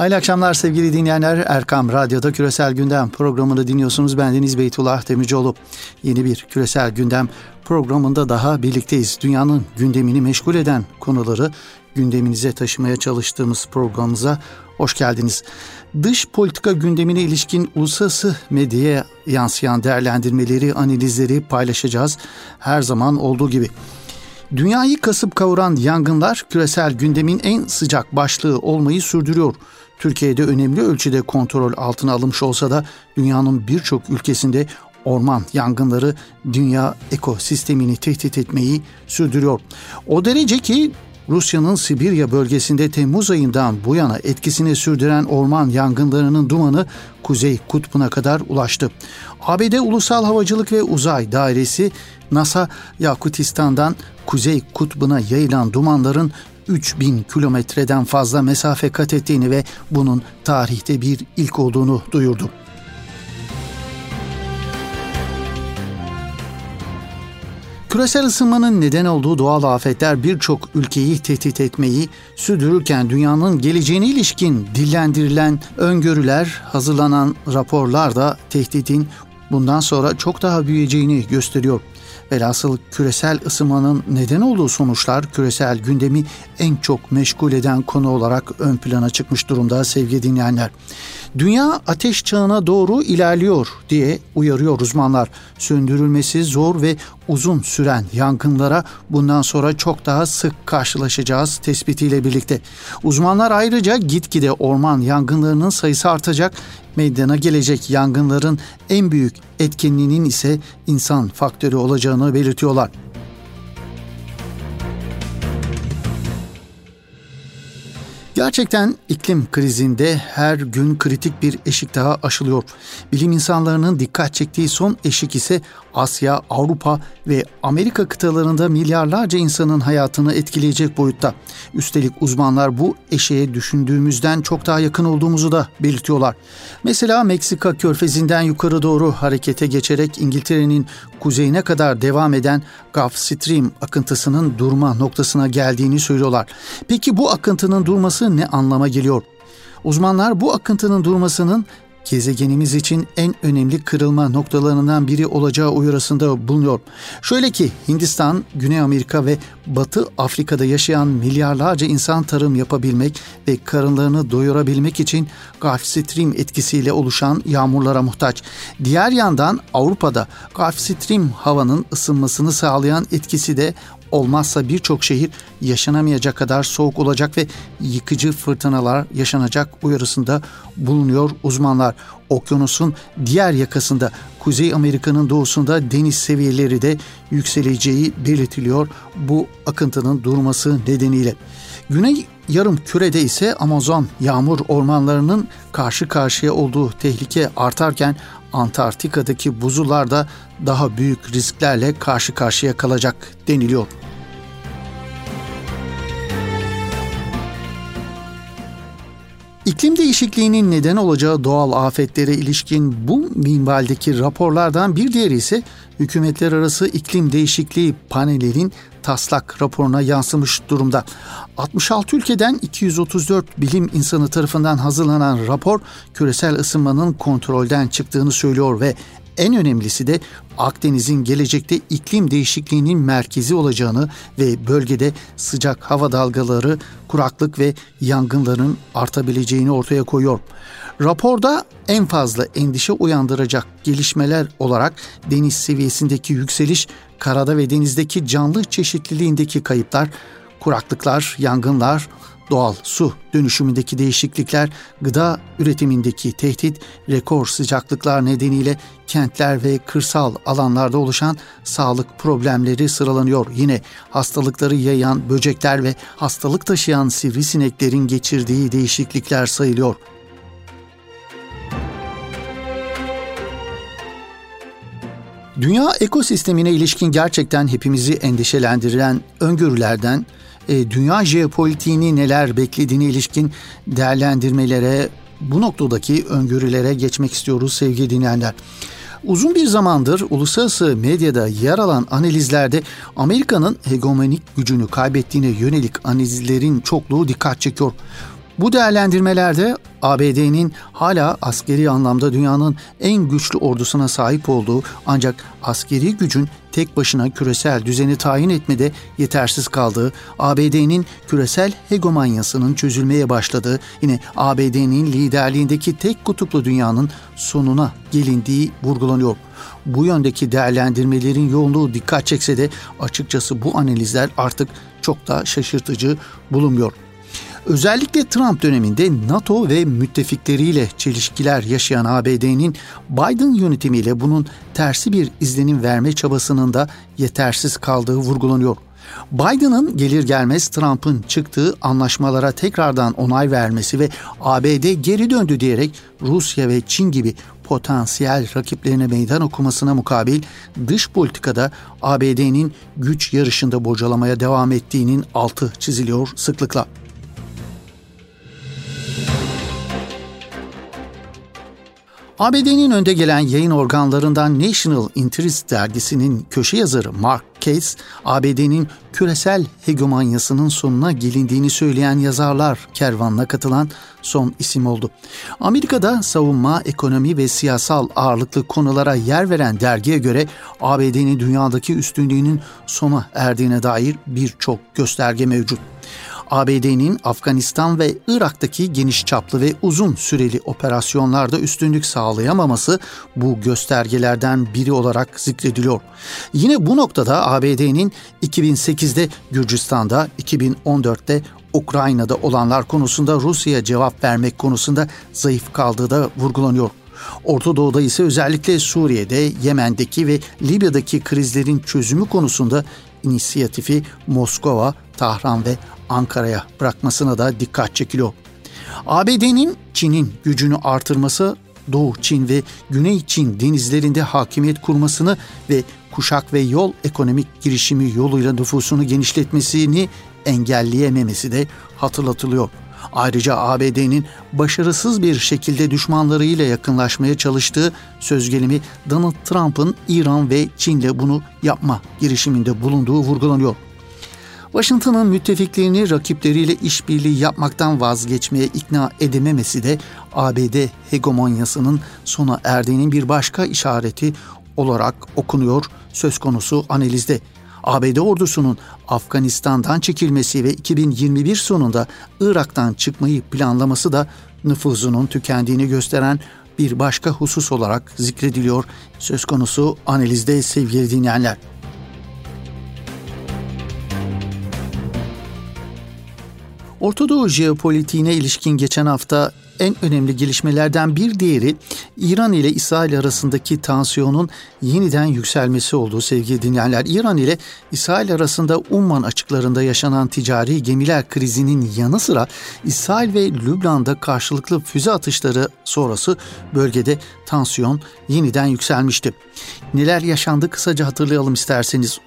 Hayırlı akşamlar sevgili dinleyenler. Erkam Radyo'da Küresel Gündem programını dinliyorsunuz. Ben Deniz Beytullah Demircioğlu. Yeni bir Küresel Gündem programında daha birlikteyiz. Dünyanın gündemini meşgul eden konuları gündeminize taşımaya çalıştığımız programımıza hoş geldiniz. Dış politika gündemine ilişkin uluslararası medyaya yansıyan değerlendirmeleri, analizleri paylaşacağız. Her zaman olduğu gibi. Dünyayı kasıp kavuran yangınlar küresel gündemin en sıcak başlığı olmayı sürdürüyor. Türkiye'de önemli ölçüde kontrol altına alınmış olsa da dünyanın birçok ülkesinde orman yangınları dünya ekosistemini tehdit etmeyi sürdürüyor. O derece ki Rusya'nın Sibirya bölgesinde Temmuz ayından bu yana etkisini sürdüren orman yangınlarının dumanı Kuzey Kutbu'na kadar ulaştı. ABD Ulusal Havacılık ve Uzay Dairesi NASA Yakutistan'dan Kuzey Kutbu'na yayılan dumanların 3000 kilometreden fazla mesafe kat ettiğini ve bunun tarihte bir ilk olduğunu duyurdu. Küresel ısınmanın neden olduğu doğal afetler birçok ülkeyi tehdit etmeyi sürdürürken dünyanın geleceğine ilişkin dillendirilen öngörüler, hazırlanan raporlar da tehditin bundan sonra çok daha büyüyeceğini gösteriyor. Velhasıl küresel ısınmanın neden olduğu sonuçlar küresel gündemi en çok meşgul eden konu olarak ön plana çıkmış durumda sevgili dinleyenler. Dünya ateş çağına doğru ilerliyor diye uyarıyor uzmanlar. Söndürülmesi zor ve uzun süren yangınlara bundan sonra çok daha sık karşılaşacağız tespitiyle birlikte. Uzmanlar ayrıca gitgide orman yangınlarının sayısı artacak, meydana gelecek yangınların en büyük etkinliğinin ise insan faktörü olacağını belirtiyorlar. Gerçekten iklim krizinde her gün kritik bir eşik daha aşılıyor. Bilim insanlarının dikkat çektiği son eşik ise Asya, Avrupa ve Amerika kıtalarında milyarlarca insanın hayatını etkileyecek boyutta. Üstelik uzmanlar bu eşeğe düşündüğümüzden çok daha yakın olduğumuzu da belirtiyorlar. Mesela Meksika körfezinden yukarı doğru harekete geçerek İngiltere'nin kuzeyine kadar devam eden Gulf Stream akıntısının durma noktasına geldiğini söylüyorlar. Peki bu akıntının durması ne anlama geliyor? Uzmanlar bu akıntının durmasının gezegenimiz için en önemli kırılma noktalarından biri olacağı uyarısında bulunuyor. Şöyle ki Hindistan, Güney Amerika ve Batı Afrika'da yaşayan milyarlarca insan tarım yapabilmek ve karınlarını doyurabilmek için Gulf Stream etkisiyle oluşan yağmurlara muhtaç. Diğer yandan Avrupa'da Gulf Stream havanın ısınmasını sağlayan etkisi de olmazsa birçok şehir yaşanamayacak kadar soğuk olacak ve yıkıcı fırtınalar yaşanacak uyarısında bulunuyor uzmanlar. Okyanusun diğer yakasında Kuzey Amerika'nın doğusunda deniz seviyeleri de yükseleceği belirtiliyor bu akıntının durması nedeniyle. Güney yarım kürede ise Amazon yağmur ormanlarının karşı karşıya olduğu tehlike artarken Antarktika'daki buzullar da daha büyük risklerle karşı karşıya kalacak deniliyor. İklim değişikliğinin neden olacağı doğal afetlere ilişkin bu minvaldeki raporlardan bir diğeri ise hükümetler arası iklim değişikliği panelinin taslak raporuna yansımış durumda. 66 ülkeden 234 bilim insanı tarafından hazırlanan rapor küresel ısınmanın kontrolden çıktığını söylüyor ve en önemlisi de Akdeniz'in gelecekte iklim değişikliğinin merkezi olacağını ve bölgede sıcak hava dalgaları, kuraklık ve yangınların artabileceğini ortaya koyuyor. Raporda en fazla endişe uyandıracak gelişmeler olarak deniz seviyesindeki yükseliş, karada ve denizdeki canlı çeşitliliğindeki kayıplar, kuraklıklar, yangınlar, doğal su dönüşümündeki değişiklikler, gıda üretimindeki tehdit, rekor sıcaklıklar nedeniyle kentler ve kırsal alanlarda oluşan sağlık problemleri sıralanıyor. Yine hastalıkları yayan böcekler ve hastalık taşıyan sivrisineklerin geçirdiği değişiklikler sayılıyor. Dünya ekosistemine ilişkin gerçekten hepimizi endişelendiren öngörülerden e, dünya jeopolitiğini neler beklediğine ilişkin değerlendirmelere, bu noktadaki öngörülere geçmek istiyoruz sevgili dinleyenler. Uzun bir zamandır uluslararası medyada yer alan analizlerde Amerika'nın hegemonik gücünü kaybettiğine yönelik analizlerin çokluğu dikkat çekiyor. Bu değerlendirmelerde ABD'nin hala askeri anlamda dünyanın en güçlü ordusuna sahip olduğu ancak askeri gücün tek başına küresel düzeni tayin etmede yetersiz kaldığı, ABD'nin küresel hegemonyasının çözülmeye başladığı, yine ABD'nin liderliğindeki tek kutuplu dünyanın sonuna gelindiği vurgulanıyor. Bu yöndeki değerlendirmelerin yoğunluğu dikkat çekse de açıkçası bu analizler artık çok da şaşırtıcı bulunmuyor. Özellikle Trump döneminde NATO ve müttefikleriyle çelişkiler yaşayan ABD'nin Biden yönetimiyle bunun tersi bir izlenim verme çabasının da yetersiz kaldığı vurgulanıyor. Biden'ın gelir gelmez Trump'ın çıktığı anlaşmalara tekrardan onay vermesi ve ABD geri döndü diyerek Rusya ve Çin gibi potansiyel rakiplerine meydan okumasına mukabil dış politikada ABD'nin güç yarışında bocalamaya devam ettiğinin altı çiziliyor sıklıkla. ABD'nin önde gelen yayın organlarından National Interest dergisinin köşe yazarı Mark Case, ABD'nin küresel hegemonyasının sonuna gelindiğini söyleyen yazarlar kervanına katılan son isim oldu. Amerika'da savunma, ekonomi ve siyasal ağırlıklı konulara yer veren dergiye göre ABD'nin dünyadaki üstünlüğünün sona erdiğine dair birçok gösterge mevcut. ABD'nin Afganistan ve Irak'taki geniş çaplı ve uzun süreli operasyonlarda üstünlük sağlayamaması bu göstergelerden biri olarak zikrediliyor. Yine bu noktada ABD'nin 2008'de Gürcistan'da, 2014'te Ukrayna'da olanlar konusunda Rusya'ya cevap vermek konusunda zayıf kaldığı da vurgulanıyor. Orta Doğu'da ise özellikle Suriye'de, Yemen'deki ve Libya'daki krizlerin çözümü konusunda inisiyatifi Moskova, Tahran ve Ankara'ya bırakmasına da dikkat çekiliyor. ABD'nin Çin'in gücünü artırması Doğu Çin ve Güney Çin denizlerinde hakimiyet kurmasını ve kuşak ve yol ekonomik girişimi yoluyla nüfusunu genişletmesini engelleyememesi de hatırlatılıyor. Ayrıca ABD'nin başarısız bir şekilde düşmanlarıyla yakınlaşmaya çalıştığı söz gelimi Donald Trump'ın İran ve Çin'le bunu yapma girişiminde bulunduğu vurgulanıyor. Washington'ın müttefiklerini rakipleriyle işbirliği yapmaktan vazgeçmeye ikna edememesi de ABD hegemonyasının sona erdiğinin bir başka işareti olarak okunuyor söz konusu analizde. ABD ordusunun Afganistan'dan çekilmesi ve 2021 sonunda Irak'tan çıkmayı planlaması da nüfuzunun tükendiğini gösteren bir başka husus olarak zikrediliyor söz konusu analizde sevgili dinleyenler. Ortadoğu jeopolitiğine ilişkin geçen hafta en önemli gelişmelerden bir diğeri İran ile İsrail arasındaki tansiyonun yeniden yükselmesi olduğu sevgili dinleyenler. İran ile İsrail arasında Umman açıklarında yaşanan ticari gemiler krizinin yanı sıra İsrail ve Lübnan'da karşılıklı füze atışları sonrası bölgede tansiyon yeniden yükselmişti. Neler yaşandı kısaca hatırlayalım isterseniz.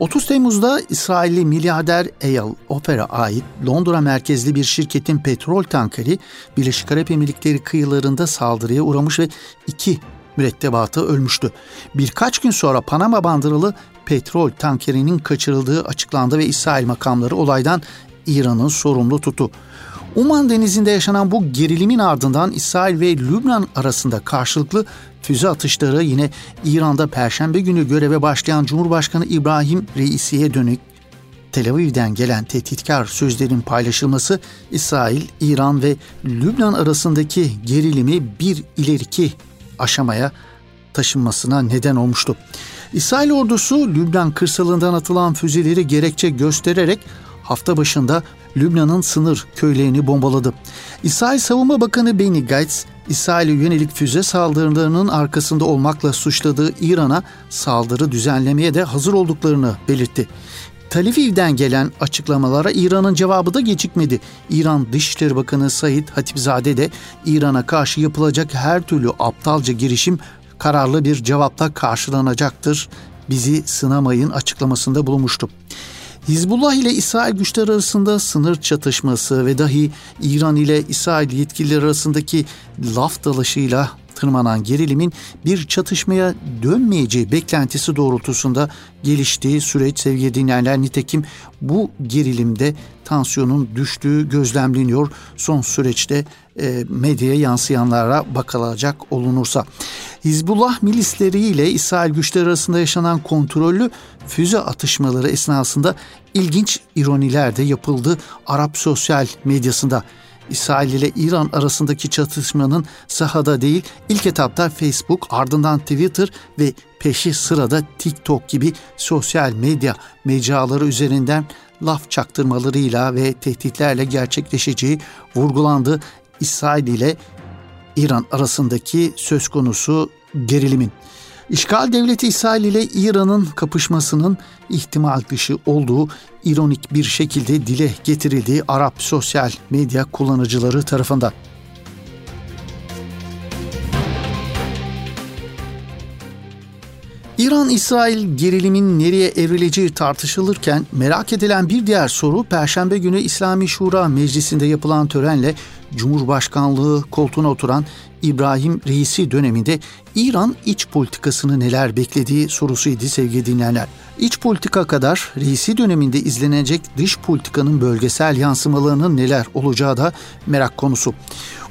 30 Temmuz'da İsrailli milyarder Eyal Opera ait Londra merkezli bir şirketin petrol tankeri Birleşik Arap Emirlikleri kıyılarında saldırıya uğramış ve iki mürettebatı ölmüştü. Birkaç gün sonra Panama bandıralı petrol tankerinin kaçırıldığı açıklandı ve İsrail makamları olaydan İran'ı sorumlu tuttu. Uman Denizi'nde yaşanan bu gerilimin ardından İsrail ve Lübnan arasında karşılıklı füze atışları yine İran'da Perşembe günü göreve başlayan Cumhurbaşkanı İbrahim Reisi'ye dönük Tel Aviv'den gelen tehditkar sözlerin paylaşılması İsrail, İran ve Lübnan arasındaki gerilimi bir ileriki aşamaya taşınmasına neden olmuştu. İsrail ordusu Lübnan kırsalından atılan füzeleri gerekçe göstererek hafta başında Lübnan'ın sınır köylerini bombaladı. İsrail Savunma Bakanı Benny Gantz, İsrail'e yönelik füze saldırılarının arkasında olmakla suçladığı İran'a saldırı düzenlemeye de hazır olduklarını belirtti. Tel Aviv'den gelen açıklamalara İran'ın cevabı da gecikmedi. İran Dışişleri Bakanı Said Hatipzade de İran'a karşı yapılacak her türlü aptalca girişim kararlı bir cevapla karşılanacaktır. Bizi sınamayın açıklamasında bulunmuştu. Hizbullah ile İsrail güçleri arasında sınır çatışması ve dahi İran ile İsrail yetkilileri arasındaki laf dalaşıyla tırmanan gerilimin bir çatışmaya dönmeyeceği beklentisi doğrultusunda geliştiği süreç sevgili dinleyenler nitekim bu gerilimde tansiyonun düştüğü gözlemleniyor. Son süreçte e, medyaya yansıyanlara bakılacak olunursa. Hizbullah milisleriyle İsrail güçleri arasında yaşanan kontrollü füze atışmaları esnasında ilginç ironiler de yapıldı Arap sosyal medyasında. İsrail ile İran arasındaki çatışmanın sahada değil ilk etapta Facebook ardından Twitter ve peşi sırada TikTok gibi sosyal medya mecraları üzerinden laf çaktırmalarıyla ve tehditlerle gerçekleşeceği vurgulandı. İsrail ile İran arasındaki söz konusu gerilimin. İşgal devleti İsrail ile İran'ın kapışmasının ihtimal dışı olduğu ironik bir şekilde dile getirildiği Arap sosyal medya kullanıcıları tarafından. İran-İsrail gerilimin nereye evrileceği tartışılırken merak edilen bir diğer soru Perşembe günü İslami Şura Meclisi'nde yapılan törenle Cumhurbaşkanlığı koltuğuna oturan İbrahim Reisi döneminde İran iç politikasını neler beklediği sorusuydu sevgili dinleyenler. İç politika kadar Reisi döneminde izlenecek dış politikanın bölgesel yansımalarının neler olacağı da merak konusu.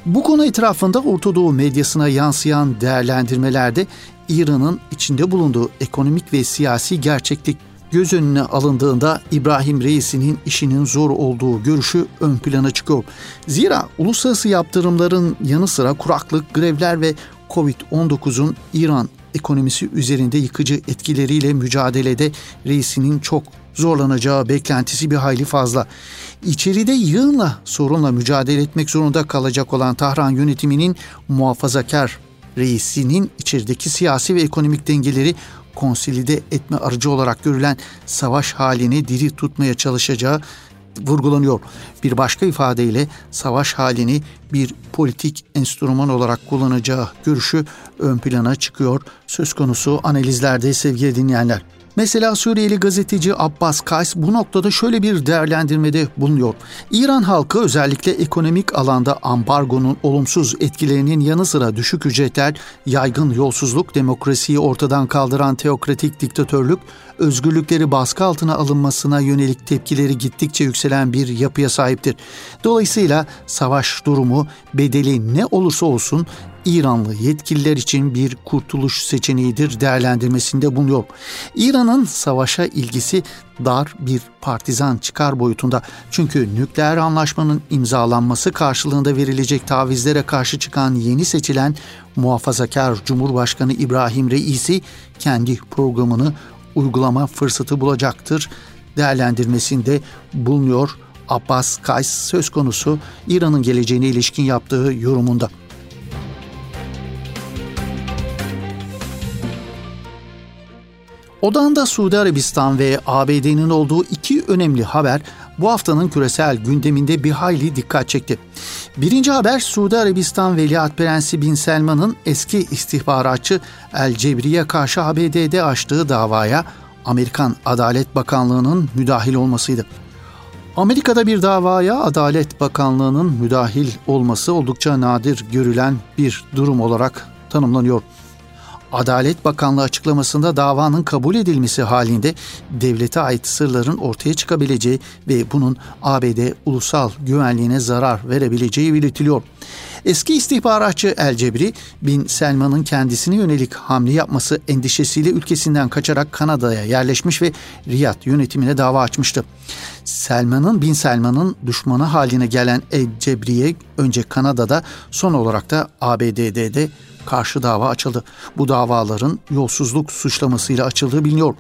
Bu konu etrafında Orta Doğu medyasına yansıyan değerlendirmelerde İran'ın içinde bulunduğu ekonomik ve siyasi gerçeklik göz önüne alındığında İbrahim Reis'inin işinin zor olduğu görüşü ön plana çıkıyor. Zira uluslararası yaptırımların yanı sıra kuraklık, grevler ve Covid-19'un İran ekonomisi üzerinde yıkıcı etkileriyle mücadelede reisinin çok zorlanacağı beklentisi bir hayli fazla. İçeride yığınla sorunla mücadele etmek zorunda kalacak olan Tahran yönetiminin muhafazakar reisinin içerideki siyasi ve ekonomik dengeleri konsolide etme aracı olarak görülen savaş halini diri tutmaya çalışacağı vurgulanıyor. Bir başka ifadeyle savaş halini bir politik enstrüman olarak kullanacağı görüşü ön plana çıkıyor. Söz konusu analizlerde sevgili dinleyenler. Mesela Suriyeli gazeteci Abbas Kays bu noktada şöyle bir değerlendirmede bulunuyor. İran halkı özellikle ekonomik alanda ambargonun olumsuz etkilerinin yanı sıra düşük ücretler, yaygın yolsuzluk, demokrasiyi ortadan kaldıran teokratik diktatörlük, özgürlükleri baskı altına alınmasına yönelik tepkileri gittikçe yükselen bir yapıya sahiptir. Dolayısıyla savaş durumu bedeli ne olursa olsun İranlı yetkililer için bir kurtuluş seçeneğidir değerlendirmesinde bulunuyor. İran'ın savaşa ilgisi dar bir partizan çıkar boyutunda. Çünkü nükleer anlaşmanın imzalanması karşılığında verilecek tavizlere karşı çıkan yeni seçilen muhafazakar Cumhurbaşkanı İbrahim Reisi kendi programını uygulama fırsatı bulacaktır değerlendirmesinde bulunuyor. Abbas Kays söz konusu İran'ın geleceğine ilişkin yaptığı yorumunda. Odanda Suudi Arabistan ve ABD'nin olduğu iki önemli haber bu haftanın küresel gündeminde bir hayli dikkat çekti. Birinci haber Suudi Arabistan Veliaht Prensi Bin Selman'ın eski istihbaratçı El Cebri'ye karşı ABD'de açtığı davaya Amerikan Adalet Bakanlığı'nın müdahil olmasıydı. Amerika'da bir davaya Adalet Bakanlığı'nın müdahil olması oldukça nadir görülen bir durum olarak tanımlanıyor. Adalet Bakanlığı açıklamasında davanın kabul edilmesi halinde devlete ait sırların ortaya çıkabileceği ve bunun ABD ulusal güvenliğine zarar verebileceği belirtiliyor. Eski istihbaratçı El Cebri, Bin Selman'ın kendisine yönelik hamle yapması endişesiyle ülkesinden kaçarak Kanada'ya yerleşmiş ve Riyad yönetimine dava açmıştı. Selman'ın Bin Selman'ın düşmanı haline gelen El Cebri'ye önce Kanada'da son olarak da ABD'de de karşı dava açıldı. Bu davaların yolsuzluk suçlamasıyla açıldığı biliniyor.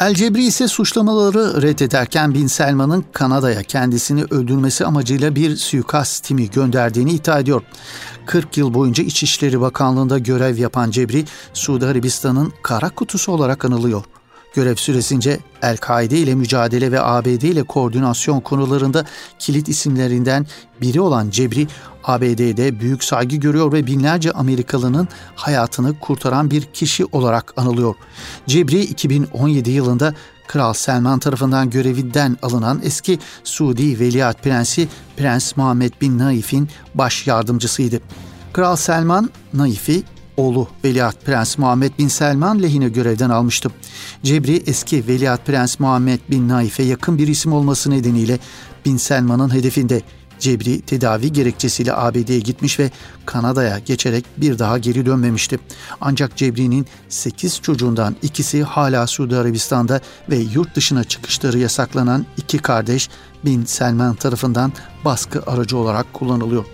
El Cebri ise suçlamaları reddederken Bin Selman'ın Kanada'ya kendisini öldürmesi amacıyla bir suikast timi gönderdiğini iddia ediyor. 40 yıl boyunca İçişleri Bakanlığı'nda görev yapan Cebri, Suudi Arabistan'ın kara kutusu olarak anılıyor. Görev süresince El-Kaide ile mücadele ve ABD ile koordinasyon konularında kilit isimlerinden biri olan Cebri, ABD'de büyük saygı görüyor ve binlerce Amerikalının hayatını kurtaran bir kişi olarak anılıyor. Cebri 2017 yılında Kral Selman tarafından görevinden alınan eski Suudi Veliaht Prensi Prens Muhammed Bin Naif'in baş yardımcısıydı. Kral Selman, Naif'i oğlu Veliaht Prens Muhammed Bin Selman lehine görevden almıştı. Cebri eski Veliaht Prens Muhammed Bin Naif'e yakın bir isim olması nedeniyle Bin Selman'ın hedefinde Cebri tedavi gerekçesiyle ABD'ye gitmiş ve Kanada'ya geçerek bir daha geri dönmemişti. Ancak Cebri'nin 8 çocuğundan ikisi hala Suudi Arabistan'da ve yurt dışına çıkışları yasaklanan iki kardeş Bin Selman tarafından baskı aracı olarak kullanılıyor.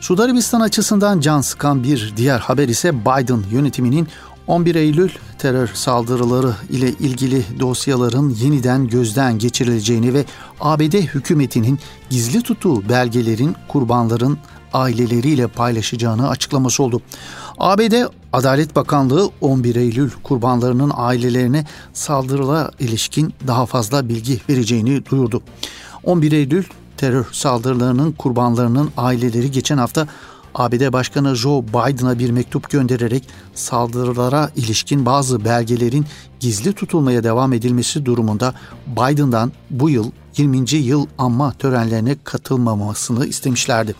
Suudi Arabistan açısından can sıkan bir diğer haber ise Biden yönetiminin 11 Eylül terör saldırıları ile ilgili dosyaların yeniden gözden geçirileceğini ve ABD hükümetinin gizli tuttuğu belgelerin kurbanların aileleriyle paylaşacağını açıklaması oldu. ABD Adalet Bakanlığı 11 Eylül kurbanlarının ailelerine saldırıla ilişkin daha fazla bilgi vereceğini duyurdu. 11 Eylül terör saldırılarının kurbanlarının aileleri geçen hafta ABD Başkanı Joe Biden'a bir mektup göndererek saldırılara ilişkin bazı belgelerin gizli tutulmaya devam edilmesi durumunda Biden'dan bu yıl 20. yıl anma törenlerine katılmamasını istemişlerdi.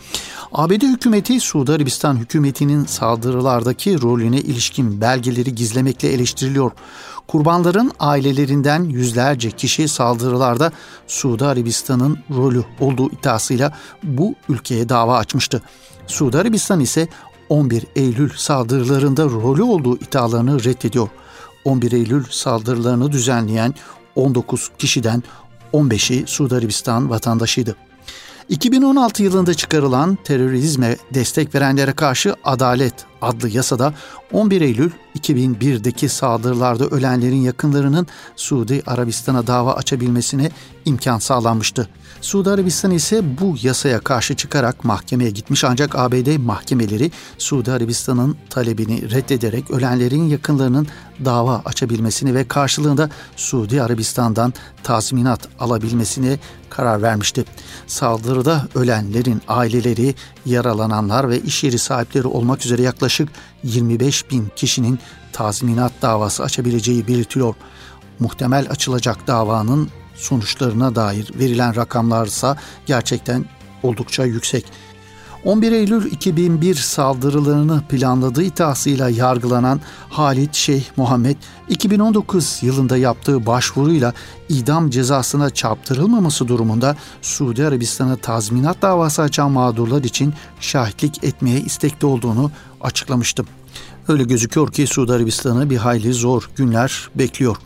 ABD hükümeti Suudi Arabistan hükümetinin saldırılardaki rolüne ilişkin belgeleri gizlemekle eleştiriliyor. Kurbanların ailelerinden yüzlerce kişi saldırılarda Suudi Arabistan'ın rolü olduğu iddiasıyla bu ülkeye dava açmıştı. Suudi Arabistan ise 11 Eylül saldırılarında rolü olduğu iddialarını reddediyor. 11 Eylül saldırılarını düzenleyen 19 kişiden 15'i Suudi Arabistan vatandaşıydı. 2016 yılında çıkarılan terörizme destek verenlere karşı Adalet adlı yasada 11 Eylül 2001'deki saldırılarda ölenlerin yakınlarının Suudi Arabistan'a dava açabilmesine imkan sağlanmıştı. Suudi Arabistan ise bu yasaya karşı çıkarak mahkemeye gitmiş ancak ABD mahkemeleri Suudi Arabistan'ın talebini reddederek ölenlerin yakınlarının dava açabilmesini ve karşılığında Suudi Arabistan'dan tazminat alabilmesine karar vermişti. Saldırıda ölenlerin aileleri, yaralananlar ve iş yeri sahipleri olmak üzere yaklaşık 25 bin kişinin tazminat davası açabileceği belirtiliyor. Muhtemel açılacak davanın sonuçlarına dair verilen rakamlarsa gerçekten oldukça yüksek. 11 Eylül 2001 saldırılarını planladığı iddiasıyla yargılanan Halit Şeyh Muhammed 2019 yılında yaptığı başvuruyla idam cezasına çarptırılmaması durumunda Suudi Arabistan'a tazminat davası açan mağdurlar için şahitlik etmeye istekli olduğunu açıklamıştı. Öyle gözüküyor ki Suudi Arabistan'ı bir hayli zor günler bekliyor.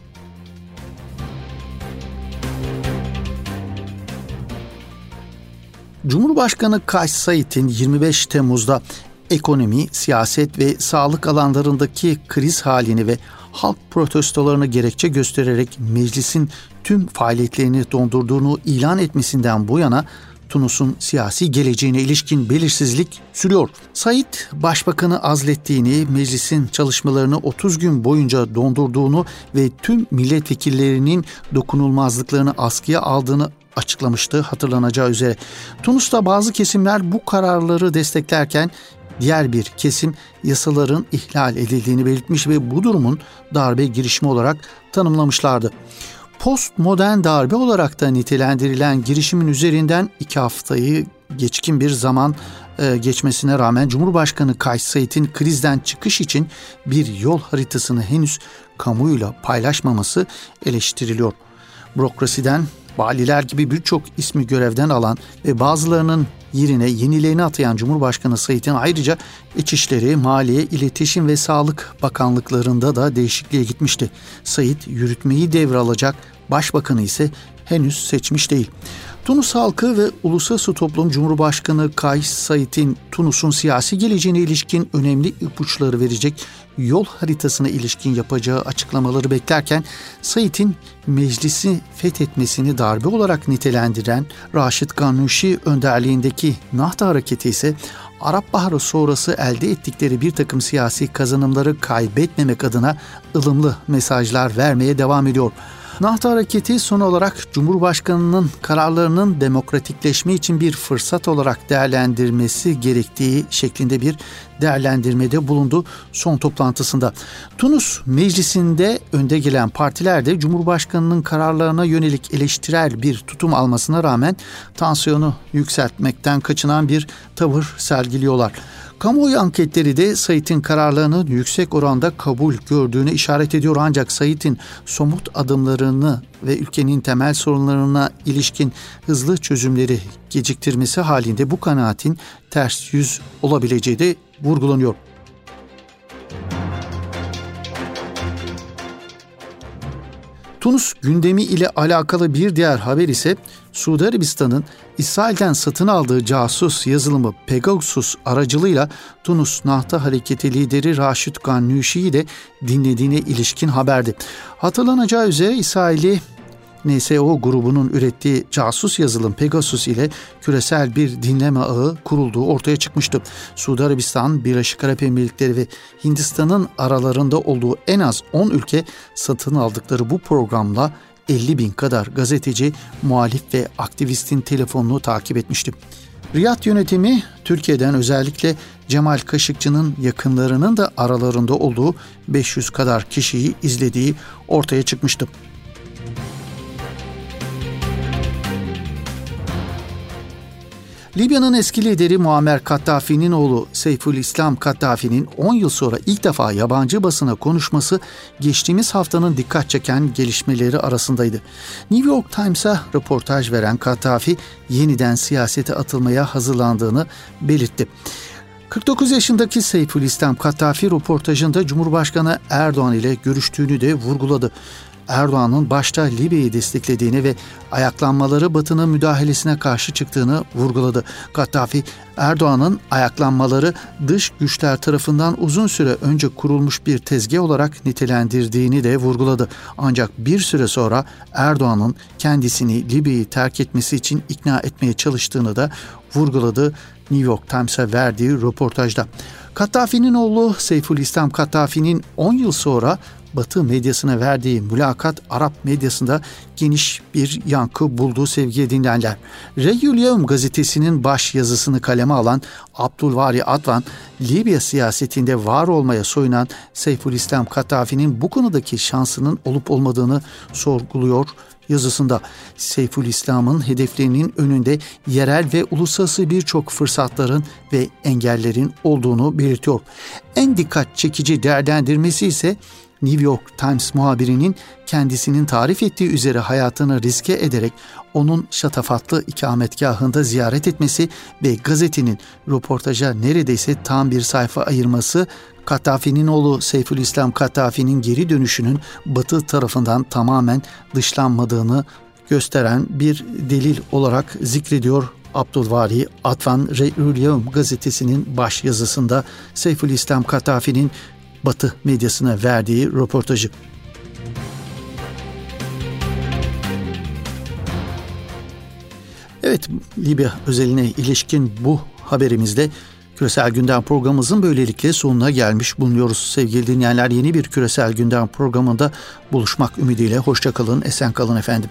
Cumhurbaşkanı Kays Said'in 25 Temmuz'da ekonomi, siyaset ve sağlık alanlarındaki kriz halini ve halk protestolarını gerekçe göstererek meclisin tüm faaliyetlerini dondurduğunu ilan etmesinden bu yana Tunus'un siyasi geleceğine ilişkin belirsizlik sürüyor. Said, başbakanı azlettiğini, meclisin çalışmalarını 30 gün boyunca dondurduğunu ve tüm milletvekillerinin dokunulmazlıklarını askıya aldığını açıklamıştı hatırlanacağı üzere. Tunus'ta bazı kesimler bu kararları desteklerken diğer bir kesim yasaların ihlal edildiğini belirtmiş ve bu durumun darbe girişimi olarak tanımlamışlardı. Postmodern darbe olarak da nitelendirilen girişimin üzerinden iki haftayı geçkin bir zaman e, geçmesine rağmen Cumhurbaşkanı Kays Said'in krizden çıkış için bir yol haritasını henüz kamuyla paylaşmaması eleştiriliyor. Bürokrasiden valiler gibi birçok ismi görevden alan ve bazılarının yerine yenilerini atayan Cumhurbaşkanı Said'in ayrıca İçişleri, Maliye, İletişim ve Sağlık Bakanlıklarında da değişikliğe gitmişti. Said yürütmeyi devralacak, başbakanı ise henüz seçmiş değil. Tunus halkı ve uluslararası toplum Cumhurbaşkanı Kays Said'in Tunus'un siyasi geleceğine ilişkin önemli ipuçları verecek yol haritasına ilişkin yapacağı açıklamaları beklerken Said'in meclisi fethetmesini darbe olarak nitelendiren Raşit Ganuşi önderliğindeki Nahda Hareketi ise Arap Baharı sonrası elde ettikleri bir takım siyasi kazanımları kaybetmemek adına ılımlı mesajlar vermeye devam ediyor. Nahta Hareketi son olarak Cumhurbaşkanı'nın kararlarının demokratikleşme için bir fırsat olarak değerlendirmesi gerektiği şeklinde bir değerlendirmede bulundu son toplantısında. Tunus meclisinde önde gelen partiler de Cumhurbaşkanı'nın kararlarına yönelik eleştirel bir tutum almasına rağmen tansiyonu yükseltmekten kaçınan bir tavır sergiliyorlar. Kamuoyu anketleri de Said'in kararlarının yüksek oranda kabul gördüğünü işaret ediyor ancak Said'in somut adımlarını ve ülkenin temel sorunlarına ilişkin hızlı çözümleri geciktirmesi halinde bu kanaatin ters yüz olabileceği de vurgulanıyor. Tunus gündemi ile alakalı bir diğer haber ise Suudi Arabistan'ın İsrail'den satın aldığı casus yazılımı Pegasus aracılığıyla Tunus Nahta Hareketi lideri Raşid Gannuşi'yi de dinlediğine ilişkin haberdi. Hatırlanacağı üzere İsrail'i NSO grubunun ürettiği casus yazılım Pegasus ile küresel bir dinleme ağı kurulduğu ortaya çıkmıştı. Suudi Arabistan, Birleşik Arap Emirlikleri ve Hindistan'ın aralarında olduğu en az 10 ülke satın aldıkları bu programla 50 bin kadar gazeteci, muhalif ve aktivistin telefonunu takip etmişti. Riyad yönetimi Türkiye'den özellikle Cemal Kaşıkçı'nın yakınlarının da aralarında olduğu 500 kadar kişiyi izlediği ortaya çıkmıştı. Libya'nın eski lideri Muammer Kaddafi'nin oğlu Seyfül İslam Kaddafi'nin 10 yıl sonra ilk defa yabancı basına konuşması geçtiğimiz haftanın dikkat çeken gelişmeleri arasındaydı. New York Times'a röportaj veren Kaddafi yeniden siyasete atılmaya hazırlandığını belirtti. 49 yaşındaki Seyfül İslam Kaddafi röportajında Cumhurbaşkanı Erdoğan ile görüştüğünü de vurguladı. Erdoğan'ın başta Libya'yı desteklediğini ve ayaklanmaları Batı'nın müdahalesine karşı çıktığını vurguladı. Gaddafi, Erdoğan'ın ayaklanmaları dış güçler tarafından uzun süre önce kurulmuş bir tezgah olarak nitelendirdiğini de vurguladı. Ancak bir süre sonra Erdoğan'ın kendisini Libya'yı terk etmesi için ikna etmeye çalıştığını da vurguladı New York Times'a verdiği röportajda. Kaddafi'nin oğlu Seyful İslam Kaddafi'nin 10 yıl sonra Batı medyasına verdiği mülakat Arap medyasında geniş bir yankı bulduğu sevgili dinleyenler. Regül Yevm gazetesinin baş yazısını kaleme alan Abdülvari Advan, Libya siyasetinde var olmaya soyunan Seyfülislam Katafi'nin bu konudaki şansının olup olmadığını sorguluyor yazısında Seyful İslam'ın hedeflerinin önünde yerel ve uluslararası birçok fırsatların ve engellerin olduğunu belirtiyor. En dikkat çekici değerlendirmesi ise New York Times muhabirinin kendisinin tarif ettiği üzere hayatını riske ederek onun şatafatlı ikametgahında ziyaret etmesi ve gazetenin röportaja neredeyse tam bir sayfa ayırması Katafi'nin oğlu Seyfülislam Katafi'nin geri dönüşünün Batı tarafından tamamen dışlanmadığını gösteren bir delil olarak zikrediyor Abdülvari Atvan Re'ül gazetesinin baş yazısında Seyfülislam Katafi'nin Batı medyasına verdiği röportajı. Evet, Libya özeline ilişkin bu haberimizde Küresel Gündem programımızın böylelikle sonuna gelmiş bulunuyoruz. Sevgili dinleyenler yeni bir Küresel Gündem programında buluşmak ümidiyle hoşçakalın, esen kalın efendim.